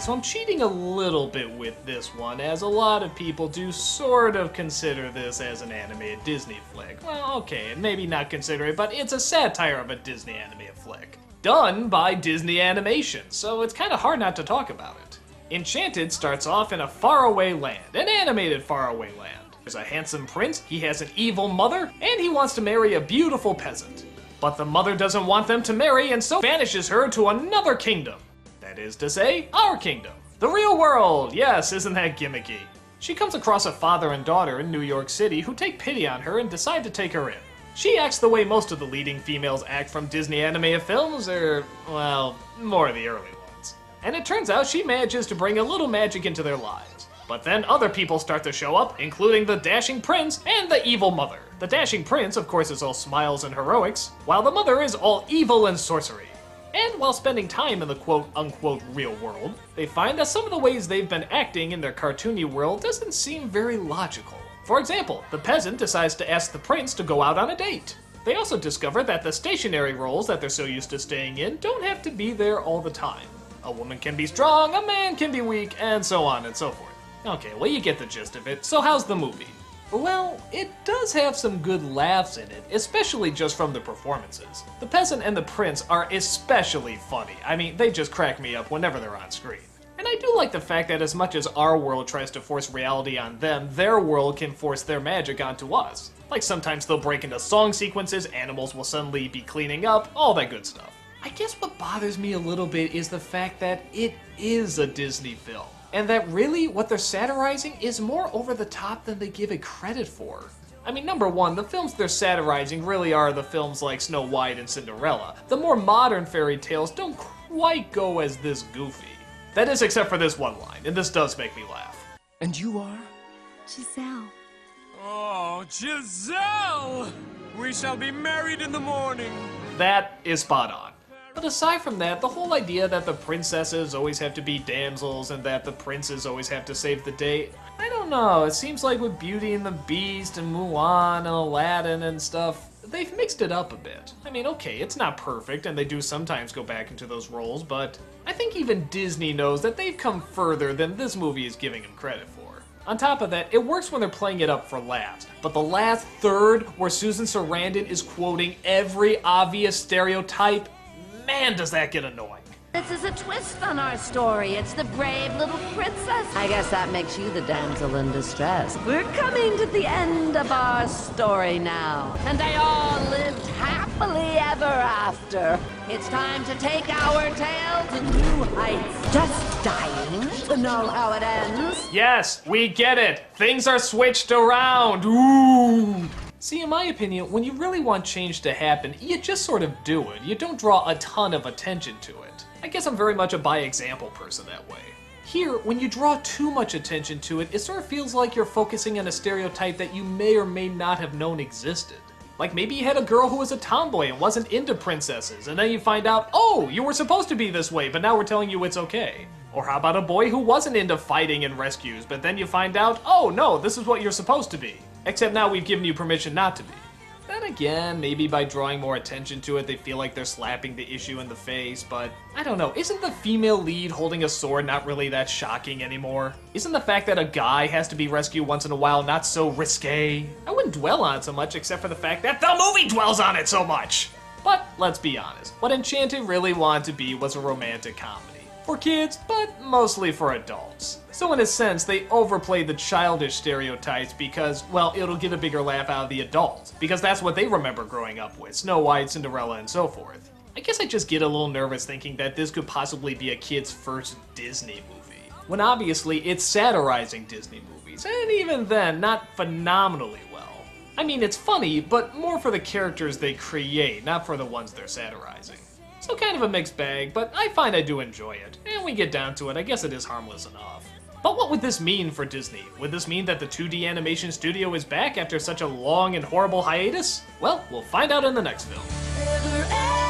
So I'm cheating a little bit with this one, as a lot of people do sort of consider this as an animated Disney flick. Well, okay, and maybe not consider it, but it's a satire of a Disney animated flick. Done by Disney Animation, so it's kind of hard not to talk about it. Enchanted starts off in a faraway land, an animated faraway land. There's a handsome prince, he has an evil mother, and he wants to marry a beautiful peasant. But the mother doesn't want them to marry and so banishes her to another kingdom. That is to say, our kingdom. The real world! Yes, isn't that gimmicky? She comes across a father and daughter in New York City who take pity on her and decide to take her in. She acts the way most of the leading females act from Disney animated films, or, well, more of the early ones. And it turns out she manages to bring a little magic into their lives. But then other people start to show up, including the dashing prince and the evil mother. The dashing prince, of course, is all smiles and heroics, while the mother is all evil and sorcery. And while spending time in the quote unquote real world, they find that some of the ways they've been acting in their cartoony world doesn't seem very logical. For example, the peasant decides to ask the prince to go out on a date. They also discover that the stationary roles that they're so used to staying in don't have to be there all the time. A woman can be strong, a man can be weak, and so on and so forth. Okay, well, you get the gist of it. So, how's the movie? Well, it does have some good laughs in it, especially just from the performances. The peasant and the prince are especially funny. I mean, they just crack me up whenever they're on screen. And I do like the fact that as much as our world tries to force reality on them, their world can force their magic onto us. Like sometimes they'll break into song sequences, animals will suddenly be cleaning up, all that good stuff. I guess what bothers me a little bit is the fact that it is a Disney film and that really what they're satirizing is more over the top than they give it credit for. I mean, number one, the films they're satirizing really are the films like Snow White and Cinderella. The more modern fairy tales don't quite go as this goofy. That is, except for this one line, and this does make me laugh. And you are? Giselle. Oh, Giselle! We shall be married in the morning. That is spot on. But aside from that, the whole idea that the princesses always have to be damsels and that the princes always have to save the day, I don't know. It seems like with Beauty and the Beast and Mulan and Aladdin and stuff, they've mixed it up a bit. I mean, okay, it's not perfect and they do sometimes go back into those roles, but I think even Disney knows that they've come further than this movie is giving them credit for. On top of that, it works when they're playing it up for laughs. But the last third, where Susan Sarandon is quoting every obvious stereotype, man, does that get annoying. This is a twist on our story. It's the brave little princess. I guess that makes you the damsel in distress. We're coming to the end of our story now. And they all lived happily ever after. It's time to take our tale to new heights. Just dying to know how it ends. Yes, we get it. Things are switched around. Ooh. See, in my opinion, when you really want change to happen, you just sort of do it. You don't draw a ton of attention to it. I guess I'm very much a by example person that way. Here, when you draw too much attention to it, it sort of feels like you're focusing on a stereotype that you may or may not have known existed. Like maybe you had a girl who was a tomboy and wasn't into princesses, and then you find out, oh, you were supposed to be this way, but now we're telling you it's okay. Or how about a boy who wasn't into fighting and rescues, but then you find out, oh no, this is what you're supposed to be. Except now we've given you permission not to be. Then again, maybe by drawing more attention to it, they feel like they're slapping the issue in the face, but I don't know. Isn't the female lead holding a sword not really that shocking anymore? Isn't the fact that a guy has to be rescued once in a while not so risque? I wouldn't dwell on it so much, except for the fact that the movie dwells on it so much! But let's be honest, what Enchanted really wanted to be was a romantic comedy for kids, but mostly for adults. So in a sense, they overplay the childish stereotypes because, well, it'll get a bigger laugh out of the adults, because that's what they remember growing up with, Snow White, Cinderella, and so forth. I guess I just get a little nervous thinking that this could possibly be a kid's first Disney movie, when obviously it's satirizing Disney movies, and even then, not phenomenally well. I mean, it's funny, but more for the characters they create, not for the ones they're satirizing. So kind of a mixed bag, but I find I do enjoy it. And we get down to it, I guess it is harmless enough. But what would this mean for Disney? Would this mean that the 2D animation studio is back after such a long and horrible hiatus? Well, we'll find out in the next film.